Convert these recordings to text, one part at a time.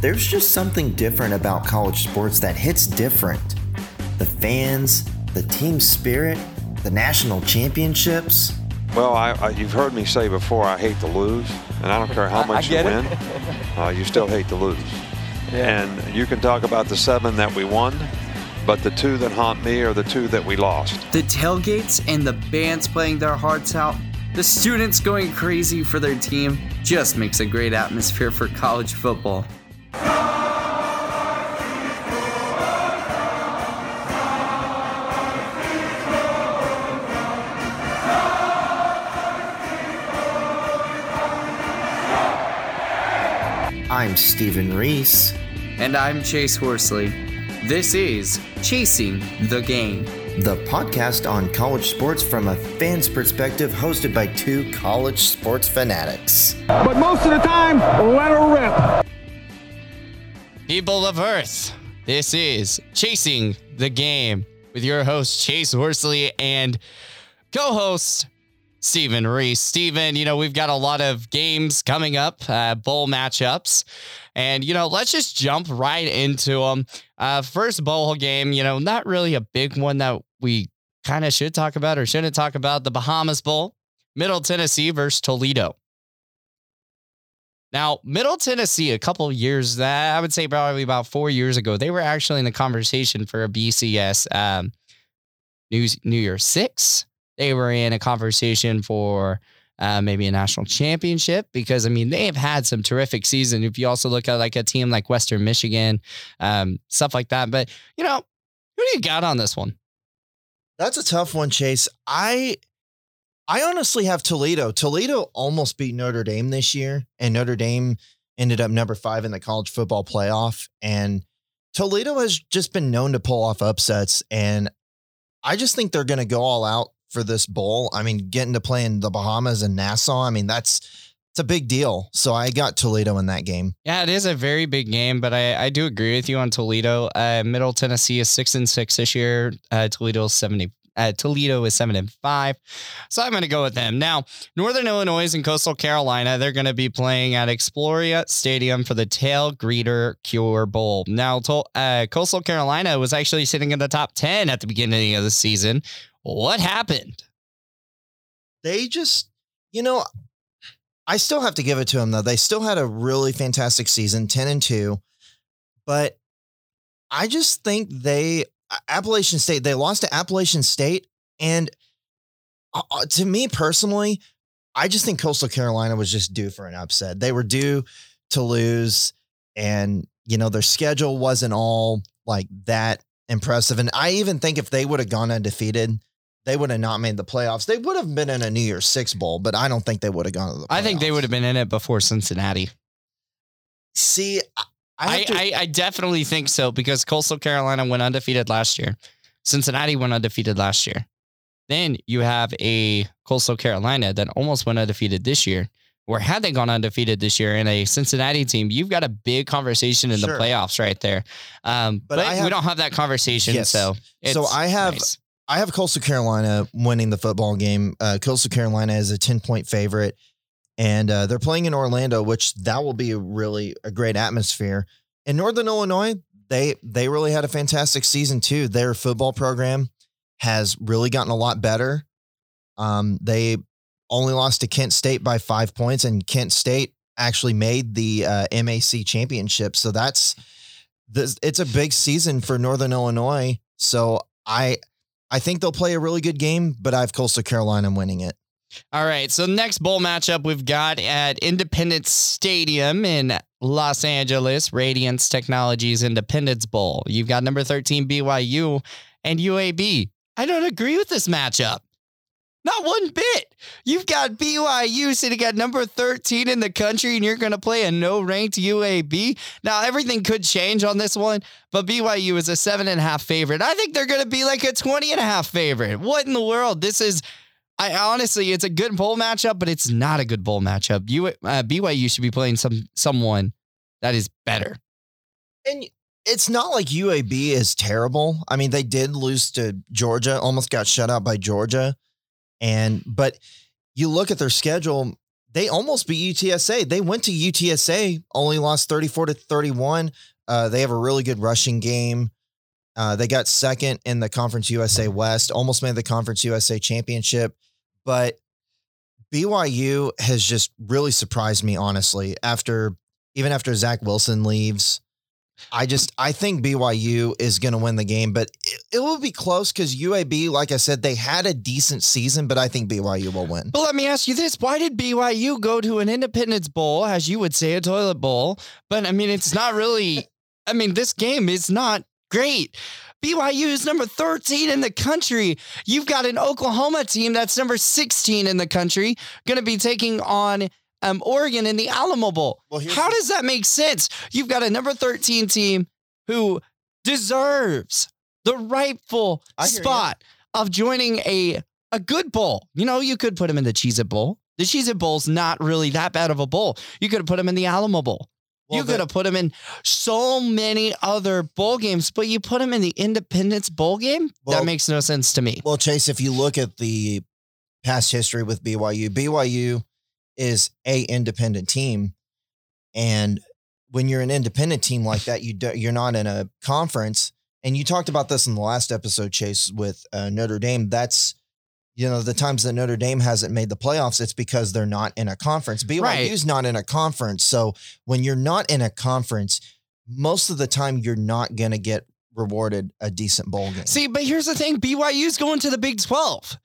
There's just something different about college sports that hits different. The fans, the team spirit, the national championships. Well, I, I, you've heard me say before, I hate to lose, and I don't care how much you win, uh, you still hate to lose. Yeah. And you can talk about the seven that we won, but the two that haunt me are the two that we lost. The tailgates and the bands playing their hearts out, the students going crazy for their team, just makes a great atmosphere for college football. I'm Steven Reese. And I'm Chase Horsley. This is Chasing the Game, the podcast on college sports from a fan's perspective, hosted by two college sports fanatics. But most of the time, let her rip. People of Earth, this is Chasing the Game with your host, Chase Horsley, and co host, Steven Reese. Steven, you know, we've got a lot of games coming up, uh, bowl matchups. And, you know, let's just jump right into them. Uh, first bowl game, you know, not really a big one that we kind of should talk about or shouldn't talk about the Bahamas Bowl, Middle Tennessee versus Toledo. Now, Middle Tennessee, a couple years, that I would say probably about four years ago, they were actually in the conversation for a BCS um, New, New Year Six. They were in a conversation for uh, maybe a national championship because I mean they have had some terrific season. If you also look at like a team like Western Michigan, um, stuff like that. But you know, who do you got on this one? That's a tough one, Chase. I I honestly have Toledo. Toledo almost beat Notre Dame this year, and Notre Dame ended up number five in the college football playoff. And Toledo has just been known to pull off upsets, and I just think they're going to go all out for this bowl. I mean, getting to play in the Bahamas and Nassau, I mean, that's it's a big deal. So I got Toledo in that game. Yeah, it is a very big game, but I, I do agree with you on Toledo. Uh, Middle Tennessee is six and six this year. Uh, Toledo is seventy. Uh, Toledo is seven and five, so I'm going to go with them. Now, Northern Illinois and Coastal Carolina, they're going to be playing at Exploria Stadium for the Tailgreeter Cure Bowl. Now, uh, Coastal Carolina was actually sitting in the top ten at the beginning of the season, what happened? They just, you know, I still have to give it to them though. They still had a really fantastic season, 10 and 2. But I just think they Appalachian State, they lost to Appalachian State and uh, uh, to me personally, I just think Coastal Carolina was just due for an upset. They were due to lose and you know their schedule wasn't all like that impressive and I even think if they would have gone undefeated, they would have not made the playoffs. They would have been in a New Year's Six bowl, but I don't think they would have gone to the. Playoffs. I think they would have been in it before Cincinnati. See, I I, to- I, I definitely think so because Coastal Carolina went undefeated last year. Cincinnati went undefeated last year. Then you have a Coastal Carolina that almost went undefeated this year. Where had they gone undefeated this year in a Cincinnati team, you've got a big conversation in sure. the playoffs right there. Um, but, but have, we don't have that conversation. Yes. So, so I have nice. I have Coastal Carolina winning the football game. Uh, Coastal Carolina is a 10 point favorite, and uh, they're playing in Orlando, which that will be a really a great atmosphere. In Northern Illinois, they they really had a fantastic season too. Their football program has really gotten a lot better. Um, they only lost to Kent State by five points, and Kent State actually made the uh, MAC championship. So that's this, it's a big season for Northern Illinois. So I I think they'll play a really good game, but I have Coastal Carolina winning it. All right. So next bowl matchup we've got at Independence Stadium in Los Angeles, Radiance Technologies Independence Bowl. You've got number 13 BYU and UAB. I don't agree with this matchup. Not one bit. You've got BYU sitting at number 13 in the country, and you're going to play a no ranked UAB. Now, everything could change on this one, but BYU is a seven and a half favorite. I think they're going to be like a 20 and a half favorite. What in the world? This is, I honestly, it's a good bowl matchup, but it's not a good bowl matchup. You, uh, BYU should be playing some someone that is better. And it's not like UAB is terrible. I mean, they did lose to Georgia, almost got shut out by Georgia. And but you look at their schedule, they almost beat UTSA. They went to UTSA, only lost 34 to 31. Uh, they have a really good rushing game. Uh, they got second in the Conference USA West, almost made the Conference USA Championship. But BYU has just really surprised me, honestly, after even after Zach Wilson leaves. I just I think BYU is going to win the game, but it, it will be close because UAB, like I said, they had a decent season, but I think BYU will win. But let me ask you this: Why did BYU go to an Independence Bowl, as you would say, a toilet bowl? But I mean, it's not really. I mean, this game is not great. BYU is number 13 in the country. You've got an Oklahoma team that's number 16 in the country, going to be taking on um, Oregon in the Alamo Bowl. Well, How does that make sense? You've got a number 13 team who deserves the rightful spot you. of joining a, a good bowl. You know, you could put him in the Cheez It Bowl. The Cheez It Bowl's not really that bad of a bowl. You could have put him in the Alamo Bowl. Well, you could have put him in so many other bowl games, but you put him in the Independence Bowl game? Well, that makes no sense to me. Well, Chase, if you look at the past history with BYU, BYU is a independent team, and when you're an independent team like that, you do, you're not in a conference. And you talked about this in the last episode, Chase, with uh, Notre Dame. That's you know the times that Notre Dame hasn't made the playoffs, it's because they're not in a conference. BYU's right. not in a conference, so when you're not in a conference, most of the time you're not going to get rewarded a decent bowl game. See, but here's the thing: BYU's going to the Big Twelve.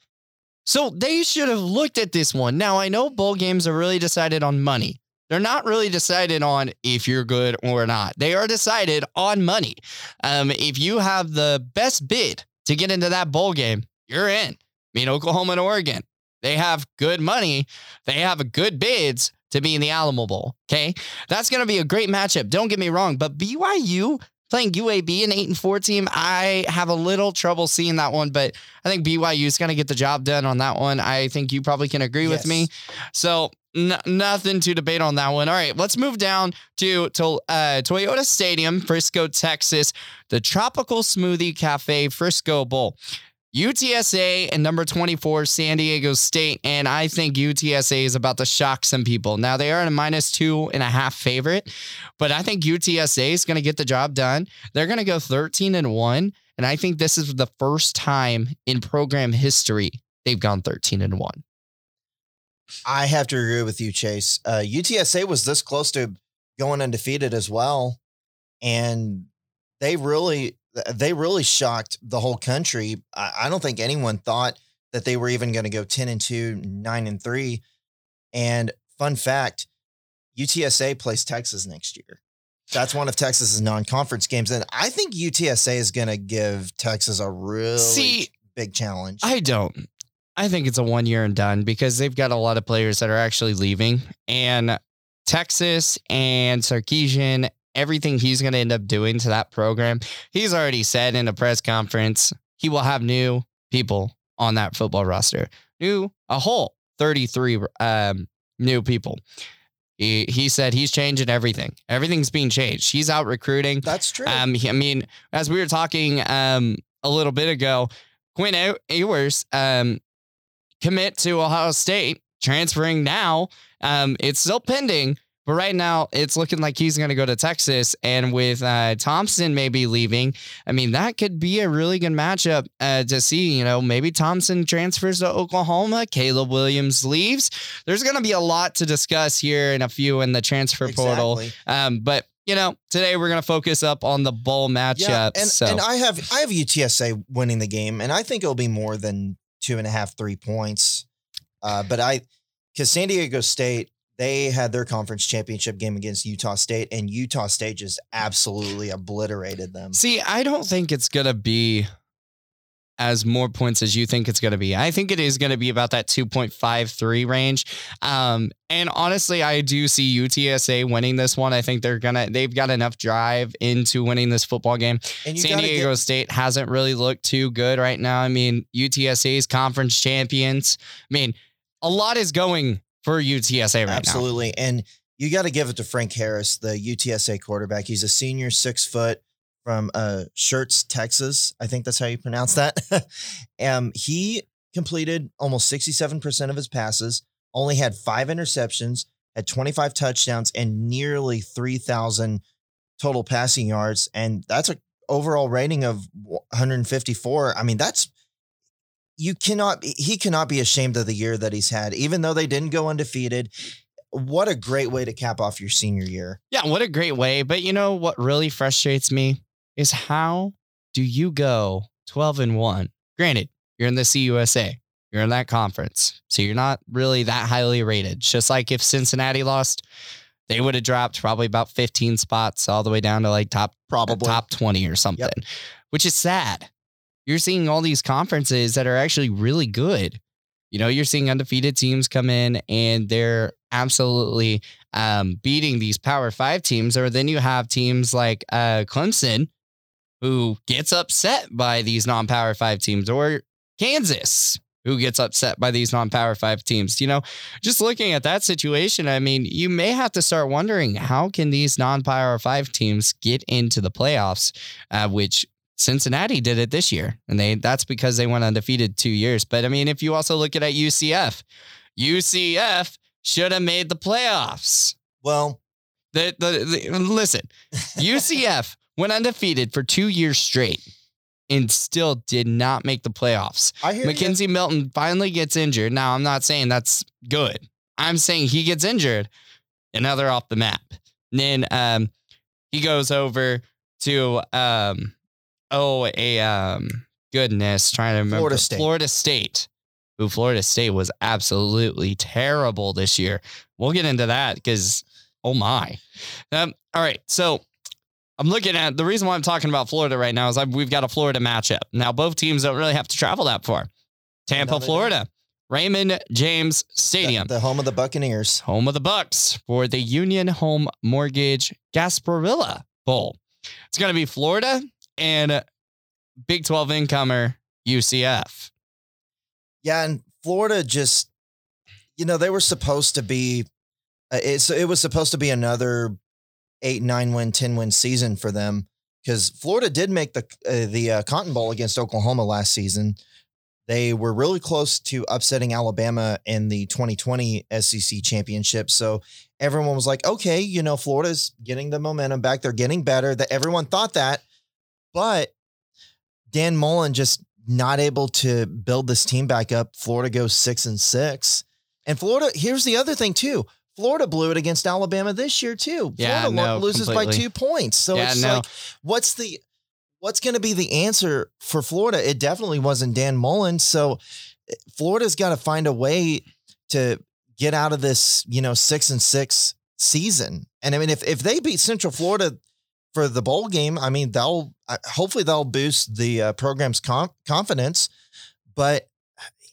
So they should have looked at this one. Now, I know bowl games are really decided on money. They're not really decided on if you're good or not. They are decided on money. Um, if you have the best bid to get into that bowl game, you're in. I mean, Oklahoma and Oregon, they have good money. They have good bids to be in the Alamo Bowl. Okay. That's going to be a great matchup. Don't get me wrong. But BYU playing UAB, an eight and four team, I have a little trouble seeing that one, but I think BYU is going to get the job done on that one. I think you probably can agree yes. with me. So n- nothing to debate on that one. All right, let's move down to, to uh, Toyota Stadium, Frisco, Texas, the Tropical Smoothie Cafe Frisco Bowl. UTSA and number 24, San Diego State. And I think UTSA is about to shock some people. Now, they are a minus two and a half favorite, but I think UTSA is going to get the job done. They're going to go 13 and one. And I think this is the first time in program history they've gone 13 and one. I have to agree with you, Chase. Uh, UTSA was this close to going undefeated as well. And they really they really shocked the whole country. I, I don't think anyone thought that they were even going to go 10 and 2, 9 and 3. And fun fact, UTSA plays Texas next year. That's one of Texas's non-conference games, and I think UTSA is going to give Texas a really See, big challenge. I don't. I think it's a one year and done because they've got a lot of players that are actually leaving, and Texas and Sarkisian everything he's going to end up doing to that program, he's already said in a press conference he will have new people on that football roster, new a whole 33 um, new people. He, he said he's changing everything. Everything's being changed. He's out recruiting. That's true. Um, he, I mean, as we were talking um, a little bit ago, Quinn Ewers um, commit to Ohio State, transferring now. Um, it's still pending, but right now, it's looking like he's going to go to Texas. And with uh, Thompson maybe leaving, I mean, that could be a really good matchup uh, to see. You know, maybe Thompson transfers to Oklahoma, Caleb Williams leaves. There's going to be a lot to discuss here in a few in the transfer exactly. portal. Um, but you know, today we're going to focus up on the bowl matchups. Yeah, and, so. and I have I have UTSA winning the game, and I think it'll be more than two and a half, three points. Uh, but I, because San Diego State they had their conference championship game against Utah State, and Utah State just absolutely obliterated them. See, I don't think it's going to be as more points as you think it's going to be. I think it is going to be about that 2.53 range. Um, and honestly, I do see UTSA winning this one. I think they're going to, they've got enough drive into winning this football game. San Diego get- State hasn't really looked too good right now. I mean, UTSA's conference champions. I mean, a lot is going for UTSA right Absolutely. now. Absolutely. And you got to give it to Frank Harris, the UTSA quarterback. He's a senior, six foot from uh, Schertz, Texas. I think that's how you pronounce that. um, he completed almost 67% of his passes, only had five interceptions, had 25 touchdowns, and nearly 3,000 total passing yards. And that's a overall rating of 154. I mean, that's you cannot he cannot be ashamed of the year that he's had, even though they didn't go undefeated. What a great way to cap off your senior year. Yeah, what a great way. But you know what really frustrates me is how do you go 12 and 1? Granted, you're in the CUSA. You're in that conference. So you're not really that highly rated. Just like if Cincinnati lost, they would have dropped probably about 15 spots all the way down to like top probably top 20 or something, yep. which is sad. You're seeing all these conferences that are actually really good. You know, you're seeing undefeated teams come in and they're absolutely um, beating these Power Five teams. Or then you have teams like uh, Clemson who gets upset by these non Power Five teams, or Kansas who gets upset by these non-power five teams. You know, just looking at that situation, I mean, you may have to start wondering how can these non-power five teams get into the playoffs, uh, which Cincinnati did it this year, and they that's because they went undefeated two years. But I mean, if you also look at, at UCF, UCF should have made the playoffs. Well, the, the, the listen, UCF went undefeated for two years straight and still did not make the playoffs. I hear McKenzie you. Milton finally gets injured. Now, I'm not saying that's good. I'm saying he gets injured and now they're off the map. And then um, he goes over to um, oh a um, goodness, trying to remember Florida State. Florida State. Who Florida State was absolutely terrible this year. We'll get into that because oh my. Um, all right, so I'm looking at the reason why I'm talking about Florida right now is I, we've got a Florida matchup. Now, both teams don't really have to travel that far. Tampa, Florida, Raymond James Stadium, the, the, home of the Buccaneers, home of the Bucks for the Union Home Mortgage Gasparilla Bowl. It's going to be Florida and Big 12 incomer UCF. Yeah, and Florida just, you know, they were supposed to be. Uh, it's it was supposed to be another eight, nine win, 10 win season for them because Florida did make the, uh, the uh, Cotton Bowl against Oklahoma last season. They were really close to upsetting Alabama in the 2020 SEC championship. So everyone was like, okay, you know, Florida's getting the momentum back. They're getting better. That everyone thought that. But Dan Mullen just not able to build this team back up. Florida goes six and six. And Florida, here's the other thing too. Florida blew it against Alabama this year too. Yeah, Florida no, loses completely. by two points. So yeah, it's no. like, what's the what's going to be the answer for Florida? It definitely wasn't Dan Mullen. So eh, Florida's got to find a way to get out of this, you know, six and six season. And I mean, if if they beat Central Florida for the bowl game, I mean, they'll hopefully they'll boost the uh, program's com- confidence. But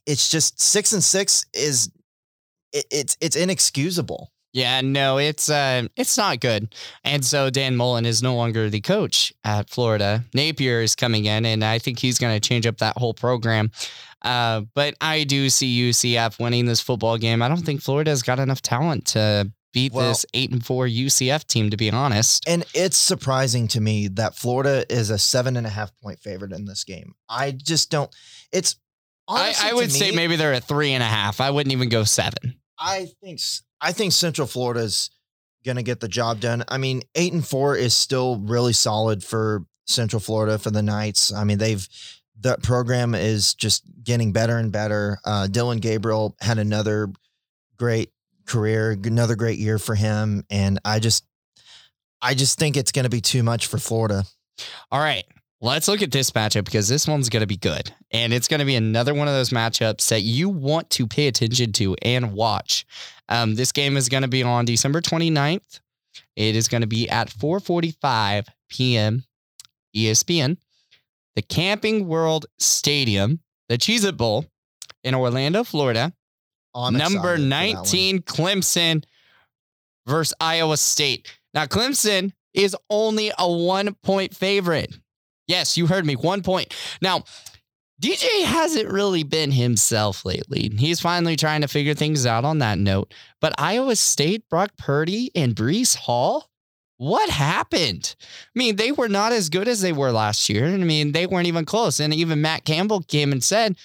it's just six and six is it, it's it's inexcusable. Yeah, no, it's uh, it's not good. And so Dan Mullen is no longer the coach at Florida. Napier is coming in, and I think he's going to change up that whole program. Uh, but I do see UCF winning this football game. I don't think Florida's got enough talent to beat well, this eight and four UCF team, to be honest. And it's surprising to me that Florida is a seven and a half point favorite in this game. I just don't. It's. I, I would me, say maybe they're a three and a half. I wouldn't even go seven. I think I think Central Florida's going to get the job done. I mean, eight and four is still really solid for Central Florida for the Knights. I mean, they've that program is just getting better and better. Uh, Dillon Gabriel had another great career, another great year for him, and I just, I just think it's going to be too much for Florida. All right. Let's look at this matchup because this one's going to be good. And it's going to be another one of those matchups that you want to pay attention to and watch. Um, this game is going to be on December 29th. It is going to be at 4:45 p.m. ESPN, the Camping World Stadium, the Cheez It Bowl in Orlando, Florida. Oh, Number 19 Clemson versus Iowa State. Now Clemson is only a 1 point favorite. Yes, you heard me. One point. Now, DJ hasn't really been himself lately. He's finally trying to figure things out on that note. But Iowa State, Brock Purdy, and Breece Hall, what happened? I mean, they were not as good as they were last year. I mean, they weren't even close. And even Matt Campbell came and said,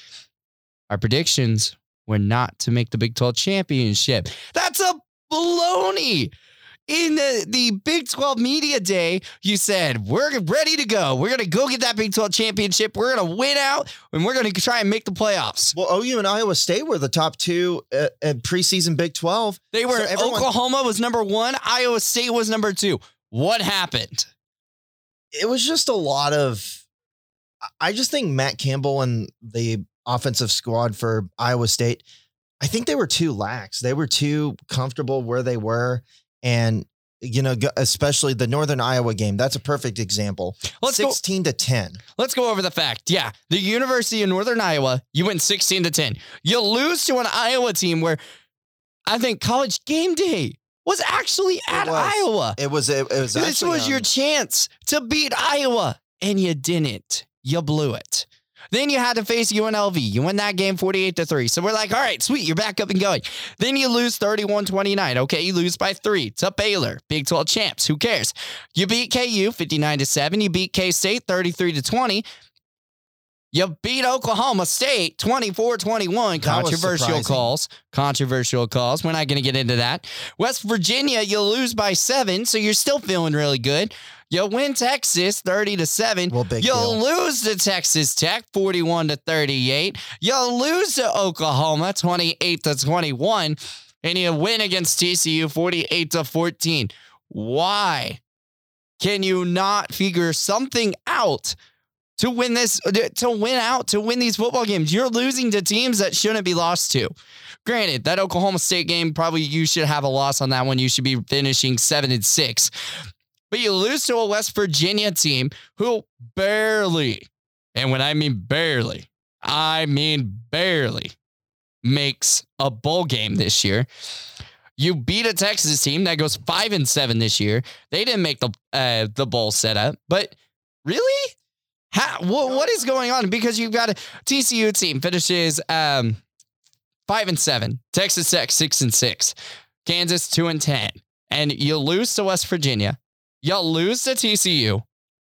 our predictions were not to make the Big 12 championship. That's a baloney. In the, the Big 12 Media Day, you said, We're ready to go. We're going to go get that Big 12 championship. We're going to win out and we're going to try and make the playoffs. Well, OU and Iowa State were the top two uh, at, at preseason Big 12. They were, so everyone, Oklahoma was number one, Iowa State was number two. What happened? It was just a lot of. I just think Matt Campbell and the offensive squad for Iowa State, I think they were too lax. They were too comfortable where they were. And, you know, especially the Northern Iowa game, that's a perfect example. Let's 16 go, to 10. Let's go over the fact. Yeah. The University of Northern Iowa, you went 16 to 10. You lose to an Iowa team where I think college game day was actually at it was. Iowa. It was, it, it was This was on. your chance to beat Iowa, and you didn't. You blew it. Then you had to face UNLV. You win that game 48 to 3. So we're like, all right, sweet, you're back up and going. Then you lose 31 29. Okay, you lose by three to Baylor, Big 12 champs. Who cares? You beat KU 59 to 7. You beat K State 33 to 20. You beat Oklahoma State 24 21. Controversial calls. Controversial calls. We're not going to get into that. West Virginia, you lose by seven, so you're still feeling really good. You win Texas 30 to 7. Well, you deal. lose to Texas Tech 41 to 38. You lose to Oklahoma 28 to 21. And you win against TCU 48 to 14. Why can you not figure something out? To win this, to win out, to win these football games. You're losing to teams that shouldn't be lost to. Granted, that Oklahoma State game, probably you should have a loss on that one. You should be finishing seven and six. But you lose to a West Virginia team who barely, and when I mean barely, I mean barely makes a bowl game this year. You beat a Texas team that goes five and seven this year. They didn't make the uh, the bowl setup, but really, How, what, is going on? Because you've got a TCU team finishes um, five and seven, Texas Tech six and six, Kansas two and ten, and you lose to West Virginia. You'll lose to TCU,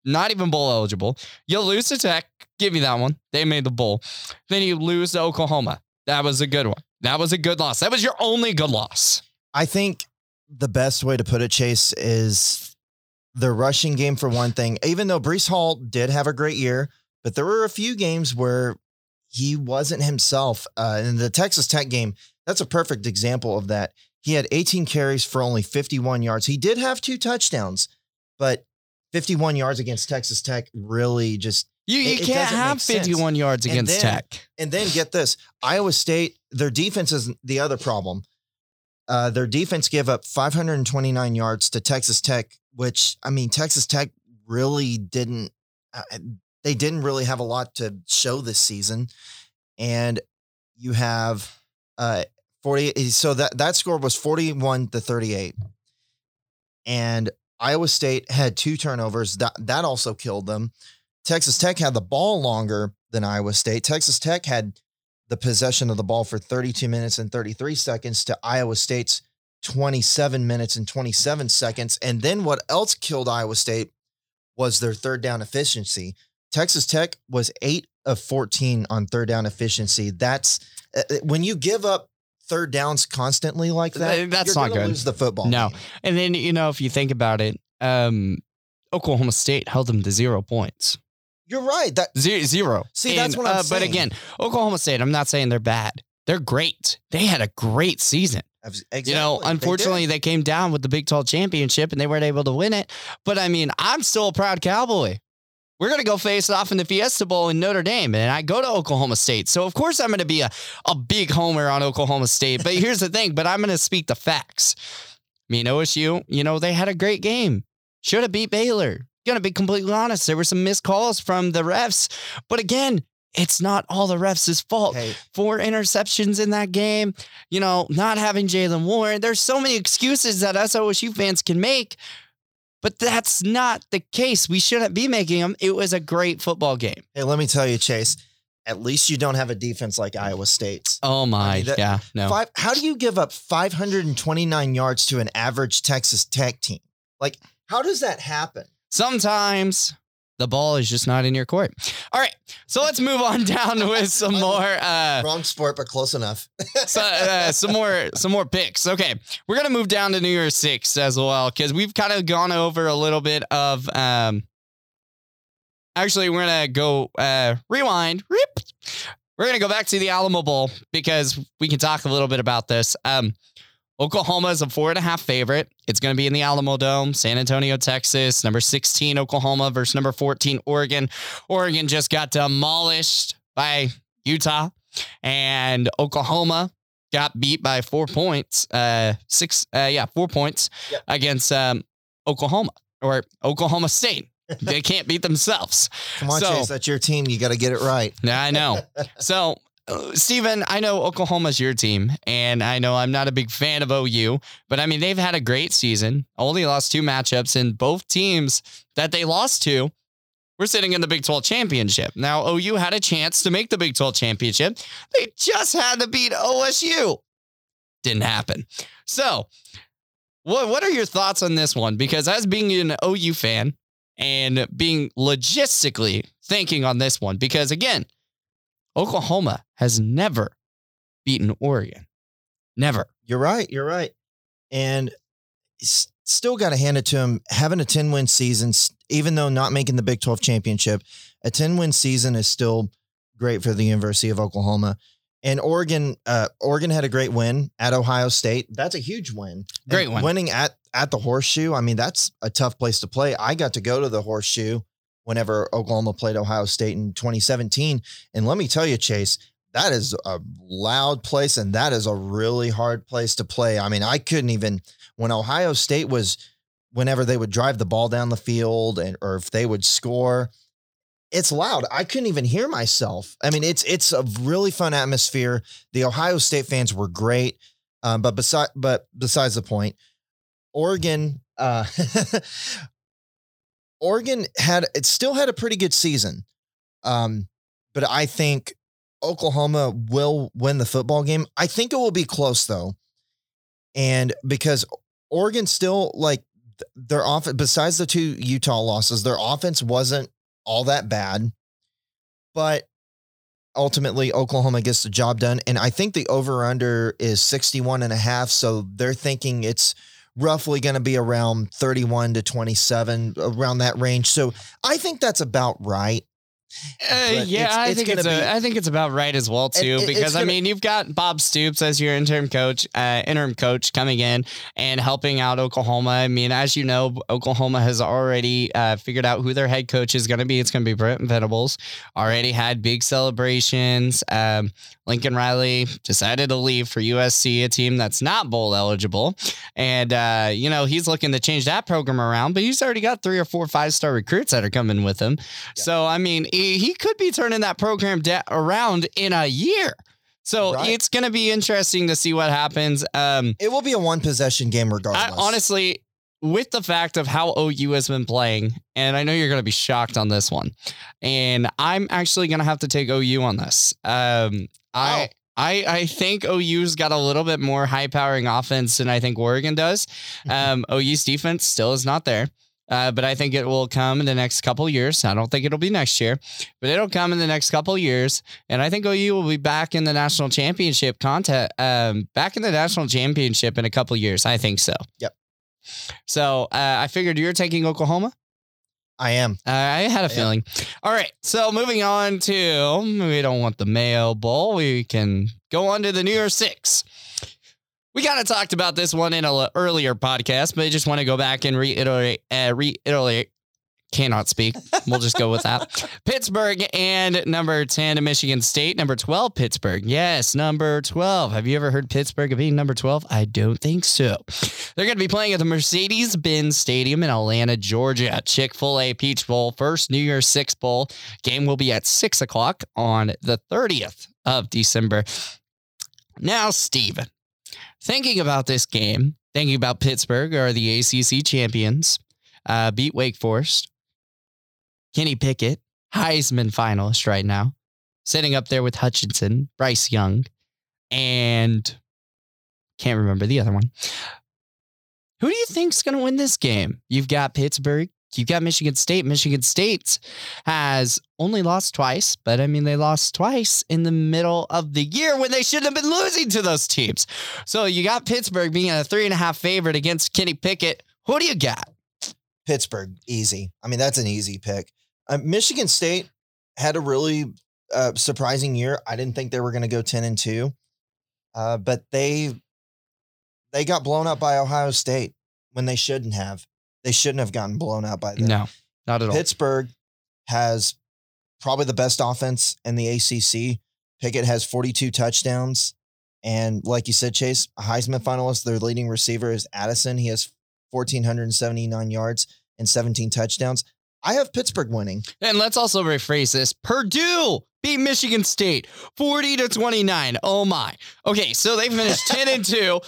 not even bowl eligible. You'll lose to Tech. Give me that one. They made the bowl. Then you lose to Oklahoma. That was a good one. That was a good loss. That was your only good loss. I think the best way to put it, Chase, is the rushing game for one thing. Even though Breece Hall did have a great year, but there were a few games where he wasn't himself. Uh, in the Texas Tech game, that's a perfect example of that. He had 18 carries for only 51 yards. He did have two touchdowns, but 51 yards against Texas Tech really just you, you it, can't it have 51 sense. yards against then, Tech. And then get this Iowa State, their defense is the other problem. Uh, their defense gave up 529 yards to Texas Tech, which, I mean, Texas Tech really didn't, uh, they didn't really have a lot to show this season. And you have uh, 40. So that, that score was 41 to 38. And Iowa State had two turnovers. That that also killed them. Texas Tech had the ball longer than Iowa State. Texas Tech had the possession of the ball for 32 minutes and 33 seconds to Iowa State's 27 minutes and 27 seconds. And then what else killed Iowa State was their third down efficiency. Texas Tech was 8 of 14 on third down efficiency. That's uh, uh, when you give up third downs constantly like that, that's not good. Lose the football. No, game. and then you know if you think about it, um, Oklahoma State held them to zero points. You're right. That zero. See, and, that's what I'm uh, saying. But again, Oklahoma State. I'm not saying they're bad. They're great. They had a great season. Exactly. You know, unfortunately, they, they, came down with the Big 12 championship and they weren't able to win it. But I mean, I'm still a proud Cowboy we're going to go face off in the Fiesta Bowl in Notre Dame. And I go to Oklahoma State. So, of course, I'm going to be a, a big homer on Oklahoma State. But here's the thing, but I'm going to speak the facts. I mean, OSU, you know, they had a great game. Should have beat Baylor. Going to be completely honest. There were some missed calls from the refs. But again, it's not all the refs' fault. Hey. Four interceptions in that game, you know, not having Jaylen Warren. There's so many excuses that us OSU fans can make but that's not the case. We shouldn't be making them. It was a great football game. Hey, let me tell you, Chase. At least you don't have a defense like Iowa State's. Oh my, I mean, that, yeah, no. Five, how do you give up 529 yards to an average Texas Tech team? Like, how does that happen? Sometimes the ball is just not in your court. All right, so let's move on down with some more. Uh, Wrong sport, but close enough. so, uh, some more, some more picks. Okay, we're gonna move down to New Year's Six as well because we've kind of gone over a little bit of. Um, actually, we're gonna go uh, rewind. Rip. We're gonna go back to the Alamo Bowl because we can talk a little bit about this. Um, Oklahoma is a four and a half favorite. It's going to be in the Alamo Dome, San Antonio, Texas. Number 16, Oklahoma versus number 14, Oregon. Oregon just got demolished by Utah, and Oklahoma got beat by four points. Uh, six, uh, yeah, four points yep. against um, Oklahoma or Oklahoma State. they can't beat themselves. Come on, so, Chase, that's your team. You got to get it right. Yeah, I know. so Steven, I know Oklahoma's your team, and I know I'm not a big fan of OU, but I mean, they've had a great season, only lost two matchups, and both teams that they lost to were sitting in the Big 12 championship. Now, OU had a chance to make the Big 12 championship. They just had to beat OSU. Didn't happen. So, what, what are your thoughts on this one? Because as being an OU fan and being logistically thinking on this one, because again, Oklahoma has never beaten Oregon. Never. You're right. You're right. And still got to hand it to him. Having a 10 win season, even though not making the Big 12 championship, a 10 win season is still great for the University of Oklahoma. And Oregon, uh, Oregon had a great win at Ohio State. That's a huge win. Great and win. Winning at at the Horseshoe. I mean, that's a tough place to play. I got to go to the Horseshoe whenever Oklahoma played Ohio State in 2017. And let me tell you, Chase, that is a loud place and that is a really hard place to play. I mean, I couldn't even, when Ohio State was, whenever they would drive the ball down the field and, or if they would score, it's loud. I couldn't even hear myself. I mean, it's it's a really fun atmosphere. The Ohio State fans were great, um, but beside but besides the point, Oregon uh, Oregon had it still had a pretty good season. Um, but I think Oklahoma will win the football game. I think it will be close though. And because Oregon still like their offense, besides the two Utah losses, their offense wasn't all that bad. But ultimately Oklahoma gets the job done. And I think the over under is 61 and a half. So they're thinking it's roughly going to be around 31 to 27, around that range. So I think that's about right. Uh, yeah, it's, I think it's, a, I think it's about right as well too. It, because gonna, I mean, you've got Bob Stoops as your interim coach, uh, interim coach coming in and helping out Oklahoma. I mean, as you know, Oklahoma has already uh, figured out who their head coach is going to be. It's going to be Brent Venables. Already had big celebrations. Um, Lincoln Riley decided to leave for USC, a team that's not bowl eligible, and uh, you know he's looking to change that program around. But he's already got three or four five star recruits that are coming with him. Yeah. So I mean he could be turning that program around in a year. So right. it's going to be interesting to see what happens. Um, it will be a one possession game regardless. I, honestly, with the fact of how OU has been playing, and I know you're going to be shocked on this one, and I'm actually going to have to take OU on this. Um, I. Oh. I, I think OU's got a little bit more high powering offense than I think Oregon does. Um, OU's defense still is not there. Uh, but I think it will come in the next couple years. I don't think it'll be next year, but it'll come in the next couple years. And I think OU will be back in the national championship content, um, back in the national championship in a couple years. I think so. Yep. So uh, I figured you're taking Oklahoma. I am. Uh, I had a feeling. All right. So moving on to, we don't want the Mayo Bowl. We can go on to the New Year's Six. We kind of talked about this one in an earlier podcast, but I just want to go back and reiterate. Uh, reiterate. Cannot speak. We'll just go with that. Pittsburgh and number 10 Michigan State. Number 12, Pittsburgh. Yes, number 12. Have you ever heard Pittsburgh of being number 12? I don't think so. They're going to be playing at the Mercedes Benz Stadium in Atlanta, Georgia. Chick fil A Peach Bowl, first New Year's Six Bowl. Game will be at 6 o'clock on the 30th of December. Now, Steven, thinking about this game, thinking about Pittsburgh are the ACC champions, uh, beat Wake Forest. Kenny Pickett, Heisman finalist right now, sitting up there with Hutchinson, Bryce Young, and can't remember the other one. Who do you think's going to win this game? You've got Pittsburgh you got Michigan State. Michigan State has only lost twice, but I mean, they lost twice in the middle of the year when they shouldn't have been losing to those teams. So you got Pittsburgh being a three and a half favorite against Kenny Pickett. Who do you got? Pittsburgh, easy. I mean, that's an easy pick. Uh, Michigan State had a really uh, surprising year. I didn't think they were going to go 10 and 2. Uh, but they they got blown up by Ohio State when they shouldn't have. They shouldn't have gotten blown out by them. No, not at all. Pittsburgh has probably the best offense in the ACC. Pickett has 42 touchdowns. And like you said, Chase, a Heisman finalist, their leading receiver is Addison. He has 1,479 yards and 17 touchdowns. I have Pittsburgh winning. And let's also rephrase this Purdue beat Michigan State 40 to 29. Oh my. Okay, so they finished 10 and 2.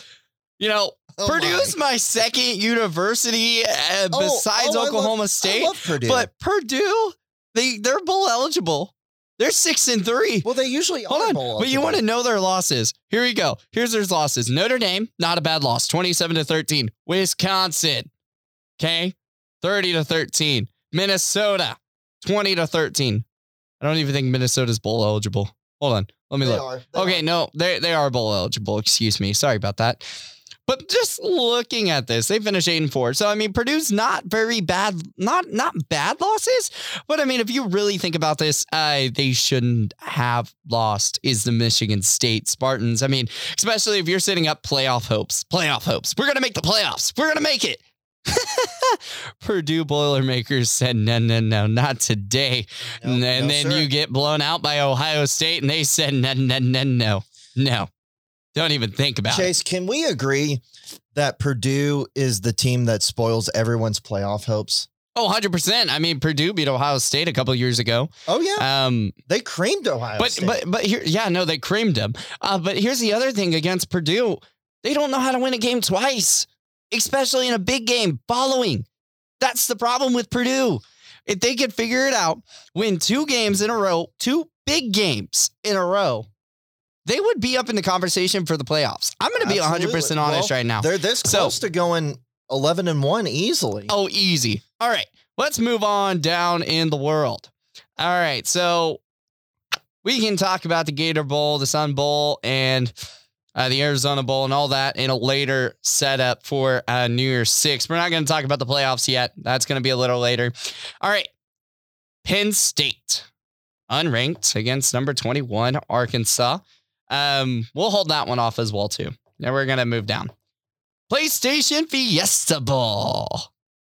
You know, oh Purdue's my. my. second university uh, oh, besides oh, Oklahoma love, State. Purdue. But Purdue, they they're bowl eligible. They're six and three. Well, they usually Hold on, but you want to know their losses. Here we go. Here's their losses. Notre Dame, not a bad loss, 27 to 13. Wisconsin, okay, 30 to 13. Minnesota, 20 to 13. I don't even think Minnesota's bowl eligible. Hold on. Let me they look. okay, are. no, they they are bowl eligible. Excuse me. Sorry about that. But just looking at this, they finished eight and four. So I mean, Purdue's not very bad, not not bad losses. But I mean, if you really think about this, uh, they shouldn't have lost. Is the Michigan State Spartans? I mean, especially if you're setting up playoff hopes, playoff hopes. We're gonna make the playoffs. We're gonna make it. Purdue Boilermakers said, no, no, no, not today. No, and no, then sir. you get blown out by Ohio State, and they said, no, no, no, no, no. Don't even think about Chase, it. Chase, can we agree that Purdue is the team that spoils everyone's playoff hopes? Oh, 100%. I mean, Purdue beat Ohio State a couple years ago. Oh, yeah. Um, they creamed Ohio but, State. But, but here, yeah, no, they creamed them. Uh, but here's the other thing against Purdue they don't know how to win a game twice, especially in a big game following. That's the problem with Purdue. If they could figure it out, win two games in a row, two big games in a row, they would be up in the conversation for the playoffs. I'm going to be 100% honest well, right now. They're this close so, to going 11 and 1 easily. Oh, easy. All right. Let's move on down in the world. All right. So we can talk about the Gator Bowl, the Sun Bowl, and uh, the Arizona Bowl and all that in a later setup for uh, New Year's Six. We're not going to talk about the playoffs yet. That's going to be a little later. All right. Penn State, unranked against number 21, Arkansas. Um, we'll hold that one off as well too. Now we're gonna move down. PlayStation Fiesta Bowl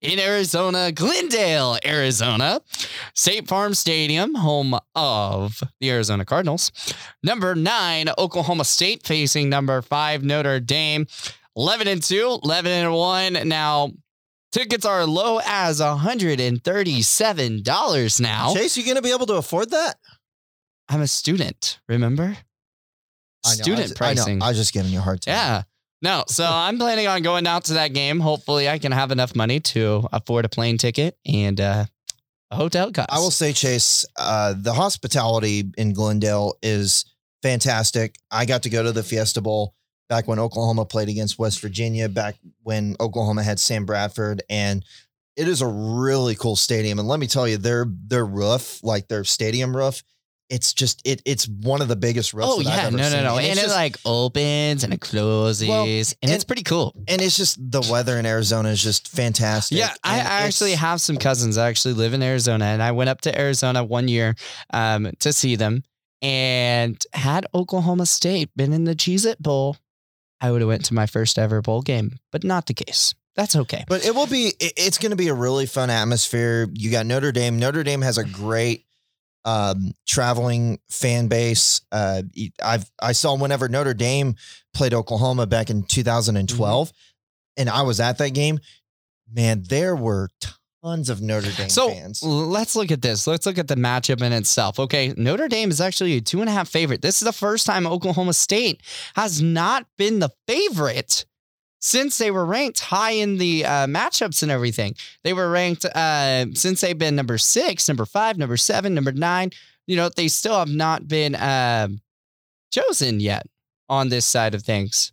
in Arizona, Glendale, Arizona. State Farm Stadium, home of the Arizona Cardinals. Number nine, Oklahoma State facing number five, Notre Dame. 11 and 2, 11 and 1. Now, tickets are low as $137 now. Chase, you going to be able to afford that? I'm a student, remember? Student I just, pricing. I, know, I was just giving you a hard time. Yeah. No, so I'm planning on going out to that game. Hopefully, I can have enough money to afford a plane ticket and uh, a hotel cost. I will say, Chase, uh, the hospitality in Glendale is fantastic. I got to go to the Fiesta Bowl back when Oklahoma played against West Virginia, back when Oklahoma had Sam Bradford, and it is a really cool stadium. And let me tell you, their their roof, like their stadium roof, it's just it it's one of the biggest roofs. Oh yeah, no, no, seen. no, and, and it just, like opens and it closes, well, and, and, it's pretty cool. And it's just the weather in Arizona is just fantastic. Yeah, I, I actually have some cousins that actually live in Arizona, and I went up to Arizona one year um, to see them, and had Oklahoma State been in the Cheez-It Bowl, I would have went to my first ever bowl game, but not the case. That's okay. But it will be. It's going to be a really fun atmosphere. You got Notre Dame. Notre Dame has a great um, traveling fan base. Uh, I've I saw whenever Notre Dame played Oklahoma back in 2012, mm-hmm. and I was at that game. Man, there were tons of Notre Dame so, fans. Let's look at this. Let's look at the matchup in itself. Okay, Notre Dame is actually a two and a half favorite. This is the first time Oklahoma State has not been the favorite since they were ranked high in the uh, matchups and everything. They were ranked uh, since they've been number six, number five, number seven, number nine. You know, they still have not been uh, chosen yet on this side of things.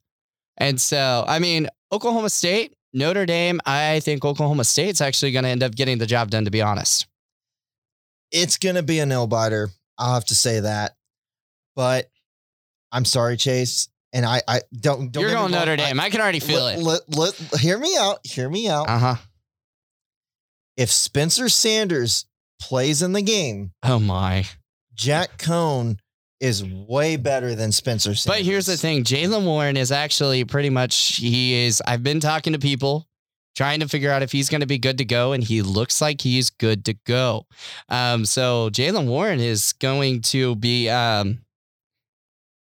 And so, I mean, Oklahoma State, Notre Dame, I think Oklahoma State's actually going to end up getting the job done, to be honest. It's going to be a nail biter. I'll have to say that. But I'm sorry, Chase. And I, I don't, don't You're going Notre Dame. I, I, can already feel let, it. Let, let, hear me out. Hear me out. Uh huh. If Spencer Sanders plays in the game, oh my, Jack Coan is way better than Spencer Sanders. But here's the thing Jaylen Warren is actually pretty much, he is, I've been talking to people trying to figure out if he's going to be good to go, and he looks like he's good to go. Um, so Jaylen Warren is going to be, um,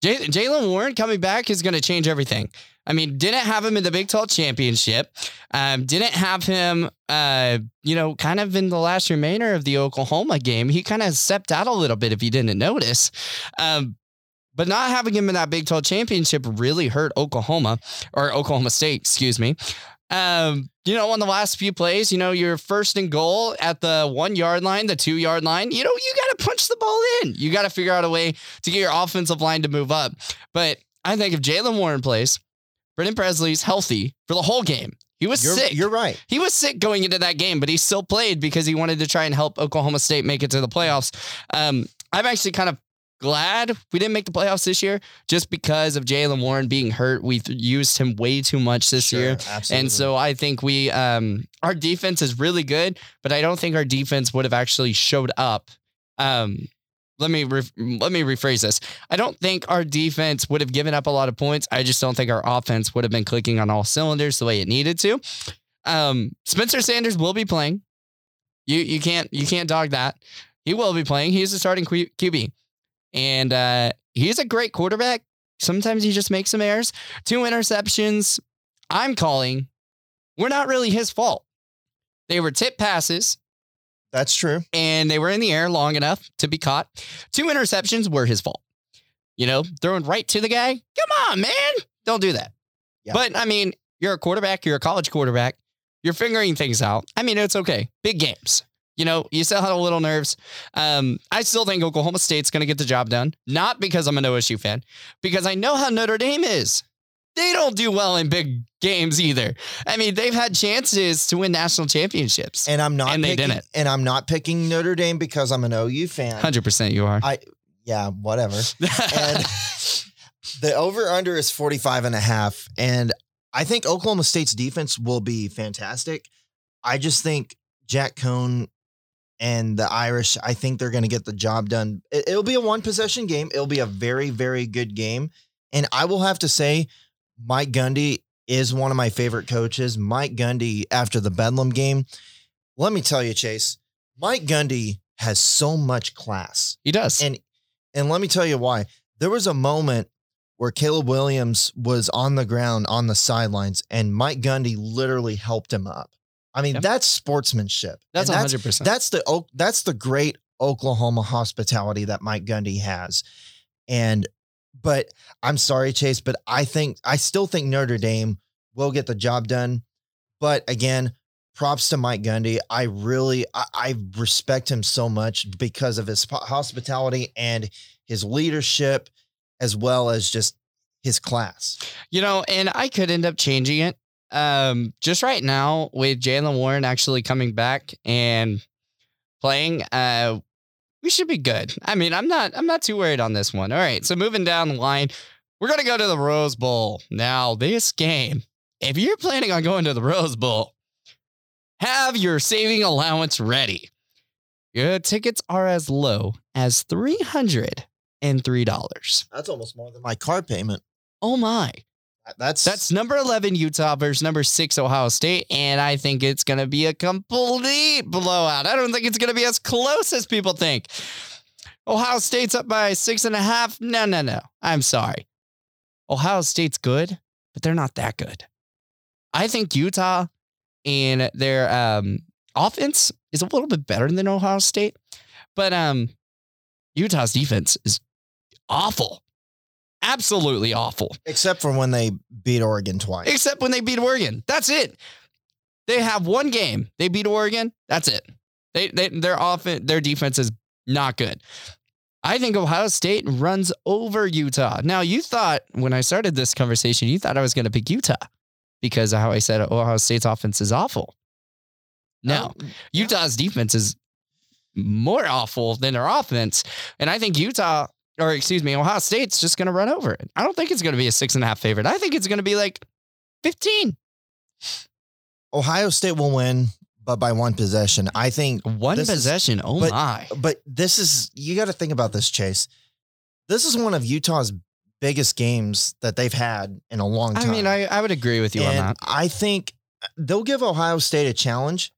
Jaylen Warren coming back is going to change everything. I mean, didn't have him in the Big 12 championship. Um, didn't have him, uh, you know, kind of in the last remainder of the Oklahoma game. He kind of stepped out a little bit if you didn't notice. Um, but not having him in that Big 12 championship really hurt Oklahoma or Oklahoma State, excuse me. Um, you know, on the last few plays, you know, you're first and goal at the one yard line, the two yard line, you know, you got to punch the ball in. You got to figure out a way to get your offensive line to move up. But I think if Jaylen Warren plays, Brennan Presley's healthy for the whole game. He was you're, sick. You're right. He was sick going into that game, but he still played because he wanted to try and help Oklahoma State make it to the playoffs. Um, I'm actually kind of glad we didn't make the playoffs this year just because of Jaylen Warren being hurt. We've used him way too much this sure, year. Absolutely. And so I think we um our defense is really good, but I don't think our defense would have actually showed up um let me re- let me rephrase this. I don't think our defense would have given up a lot of points. I just don't think our offense would have been clicking on all cylinders the way it needed to. Um, Spencer Sanders will be playing. You you can't you can't dog that. He will be playing. He's the starting QB, and uh, he's a great quarterback. Sometimes he just makes some errors. Two interceptions. I'm calling. We're not really his fault. They were tip passes. That's true. And they were in the air long enough to be caught. Two interceptions were his fault. You know, throwing right to the guy. Come on, man. Don't do that. Yeah. But I mean, you're a quarterback, you're a college quarterback. You're figuring things out. I mean, it's okay. Big games. You know, you still had a little nerves. Um, I still think Oklahoma State's going to get the job done. Not because I'm an OSU fan, because I know how Notre Dame is they don't do well in big games either. I mean, they've had chances to win national championships, and I'm not, and picking, they didn't. And I'm not picking Notre Dame because I'm an OU fan. Hundred percent, you are. I yeah, whatever. and the over under is 45 and a half, and I think Oklahoma State's defense will be fantastic. I just think Jack Coan and the Irish, I think they're going to get the job done. It, will be a one possession game. It'll be a very, very good game. And I will have to say, Mike Gundy is one of my favorite coaches. Mike Gundy, after the Bedlam game, let me tell you, Chase, Mike Gundy has so much class. He does. And and let me tell you why. There was a moment where Caleb Williams was on the ground on the sidelines and Mike Gundy literally helped him up. I mean, yep. that's sportsmanship. That's 100%. That's the that's the great Oklahoma hospitality that Mike Gundy has. And but I'm sorry, Chase, but I think I still think Notre Dame will get the job done. But again, props to Mike Gundy. I really I, I respect him so much because of his hospitality and his leadership, as well as just his class. You know, and I could end up changing it. Um, just right now with Jaylen Warren actually coming back and playing, uh, we should be good. I mean, I'm not I'm not too worried on this one. All right, so moving down the line, we're gonna go to the Rose Bowl. Now, this game, if you're planning on going to the Rose Bowl, have your saving allowance ready. Your tickets are as low as three hundred and three dollars. That's almost more than my car payment. Oh my. That's that's number 11 Utah versus number 6 Ohio State and I think it's going to be a complete blowout. I don't think it's going to be as close as people think. Ohio State's up by six and a half. No, no, no. I'm sorry. Ohio State's good, but they're not that good. I think Utah and their um, offense is a little bit better than Ohio State, but um, Utah's defense is awful absolutely awful. Except for when they beat Oregon twice. Except when they beat Oregon. That's it. They have one game. They beat Oregon. That's it. They, they their offense, their defense is not good. I think Ohio State runs over Utah. Now, you thought when I started this conversation, you thought I was going to pick Utah. because of how I said Ohio State's offense is awful. No, oh, Utah's defense is more awful than their offense. And I think Utah, or excuse me, Ohio State's just going to run over it. I don't think it's going to be a six and a half favorite. I think it's going to be like 15. Ohio State will win, but by one possession. I think one possession. Is, oh but, my. But this is, you got to think about this, Chase. This is one of Utah's biggest games that they've had in a long time. I mean, I, I would agree with you and on that. I think they'll give Ohio State a challenge.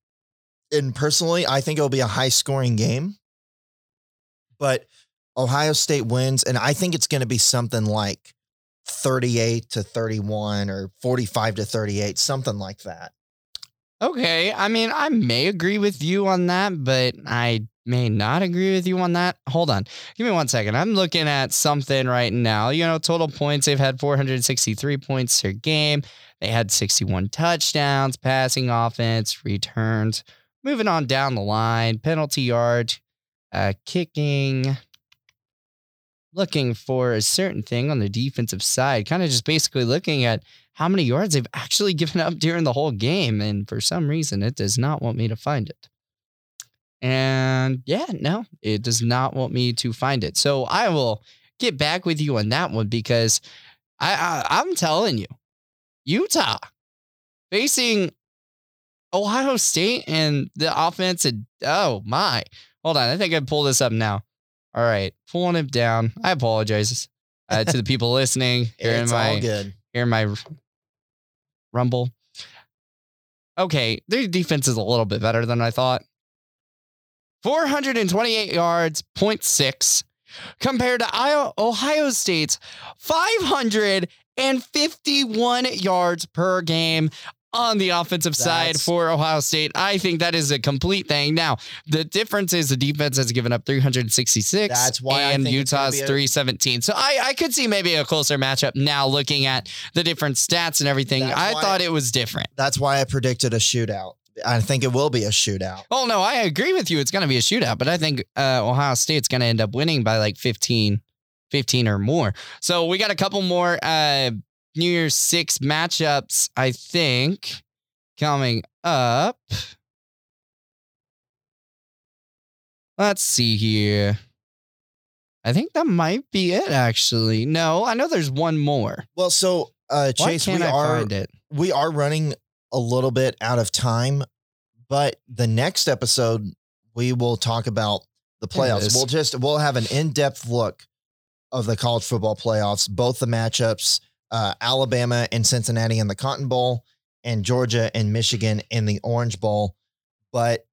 And personally, I think it'll be a high scoring game. But Ohio State wins. And I think it's going to be something like 38 to 31 or 45 to 38, something like that. Okay. I mean, I may agree with you on that, but I may not agree with you on that. Hold on. Give me one second. I'm looking at something right now. You know, total points, they've had 463 points per game. They had 61 touchdowns, passing offense, returns. Moving on down the line, penalty yard, uh, kicking, looking for a certain thing on the defensive side, kind of just basically looking at how many yards they've actually given up during the whole game. And for some reason, it does not want me to find it. And yeah, no, it does not want me to find it. So I will get back with you on that one because I, I I'm telling you, Utah facing Ohio State and the offense. And, oh my, hold on, I think I pull this up now. All right, pulling it down. I apologize uh, to the people listening. Here it's my, all good. Here in my rumble. Okay, their defense is a little bit better than I thought. 428 yards, 0.6, compared to Ohio State's 551 yards per game on the offensive That's, side for Ohio State. I think that is a complete thing. Now, the difference is the defense has given up 366. That's why and Utah's a- 317. So I, I could see maybe a closer matchup now looking at the different stats and everything. That's I thought it was different. That's why I predicted a shootout. I think it will be a shootout. Oh no, I agree with you. It's going to be a shootout, but I think uh, Ohio State's going to end up winning by like 15, 15 or more. So we got a couple more uh, New Year's Six matchups. I think coming up. Let's see here. I think that might be it. Actually, no, I know there's one more. Well, so uh, Chase, we I are we are running a little bit out of time, but the next episode we will talk about the playoffs. We'll just we'll have an in-depth look of the college football playoffs, both the matchups, uh, Alabama and Cincinnati in the Cotton Bowl, and Georgia and Michigan in the Orange Bowl. But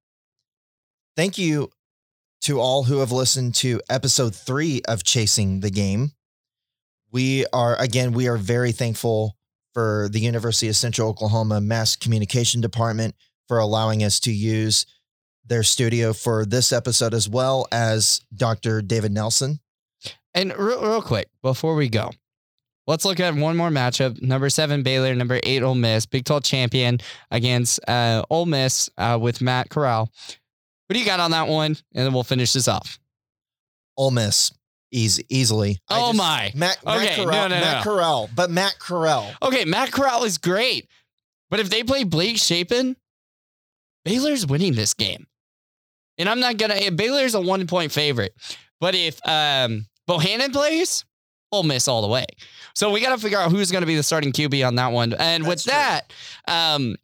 thank you to all who have listened to episode three of Chasing the Game. We are again, we are very thankful for the University of Central Oklahoma Mass Communication Department for allowing us to use their studio for this episode, as well as Dr. David Nelson. And real, real quick, before we go, let's look at one more matchup. Number seven, Baylor. Number eight, Ole Miss. Big 12 champion against uh, Ole Miss uh, with Matt Corral. What do you got on that one? And then we'll finish this off. Ole Miss. Easy, easily. Oh just, my, Matt, Matt okay, Corral, no, no, Matt no. Corral, but Matt Corral. Okay, Matt Corral is great, but if they play Blake Shapen, Baylor's winning this game. And I'm not gonna. Baylor's a one point favorite, but if um, Bohanon plays, Ole Miss all the way. So we got to figure out who's going to be the starting QB on that one. And That's with true. that, um,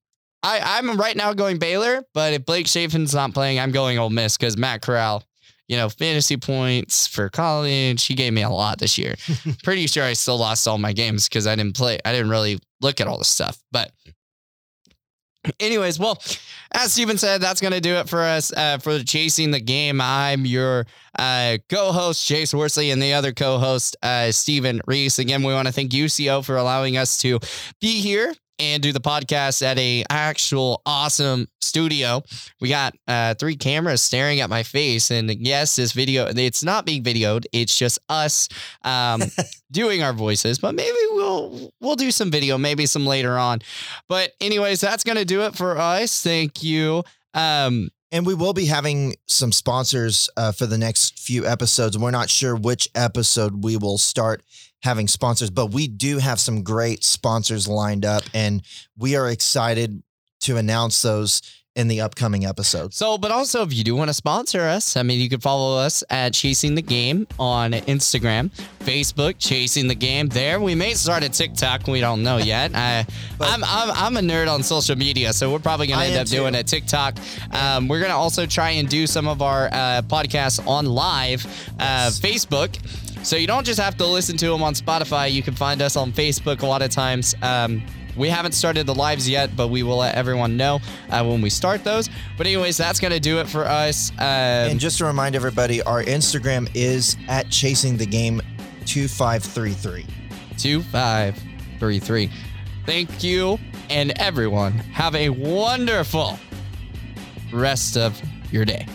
I, I'm right now going Baylor, but if Blake Shapen's not playing, I'm going Ole Miss because Matt Corral you know, fantasy points for college. He gave me a lot this year. Pretty sure I still lost all my games because I didn't play. I didn't really look at all the stuff. But, anyways, well, as Steven said, that's going to do it for us uh, for chasing the game. I'm your uh, co-host Chase Worsley and the other co-host uh, Steven Reese. Again, we want to thank UCO for allowing us to be here and do the podcast at a actual awesome studio. We got uh, three cameras staring at my face, and yes, this video it's not being videoed; it's just us um, doing our voices. But maybe we'll do some video, maybe some later on. But anyways, that's gonna do it for us. Thank you. Um, And we will be having some sponsors uh, for the next few episodes. We're not sure which episode we will start having sponsors, but we do have some great sponsors lined up, and we are excited to announce those in the upcoming episodes. So, but also if you do want to sponsor us, I mean, you can follow us at Chasing the Game on Instagram, Facebook, Chasing the Game. There, we may start a TikTok. We don't know yet. I, I'm, I'm I'm a nerd on social media, so we're probably gonna end am up doing a TikTok. Um, we're gonna also try and do some of our uh, podcasts on live uh, Facebook. So you don't just have to listen to them on Spotify. You can find us on Facebook a lot of times. Um, we haven't started the lives yet, but we will let everyone know uh, when we start those. But anyways, that's gonna do it for us. Um, And just to remind everybody, our Instagram is at chasing the game 2533. two five three three. Thank you, and everyone have a wonderful rest of your day.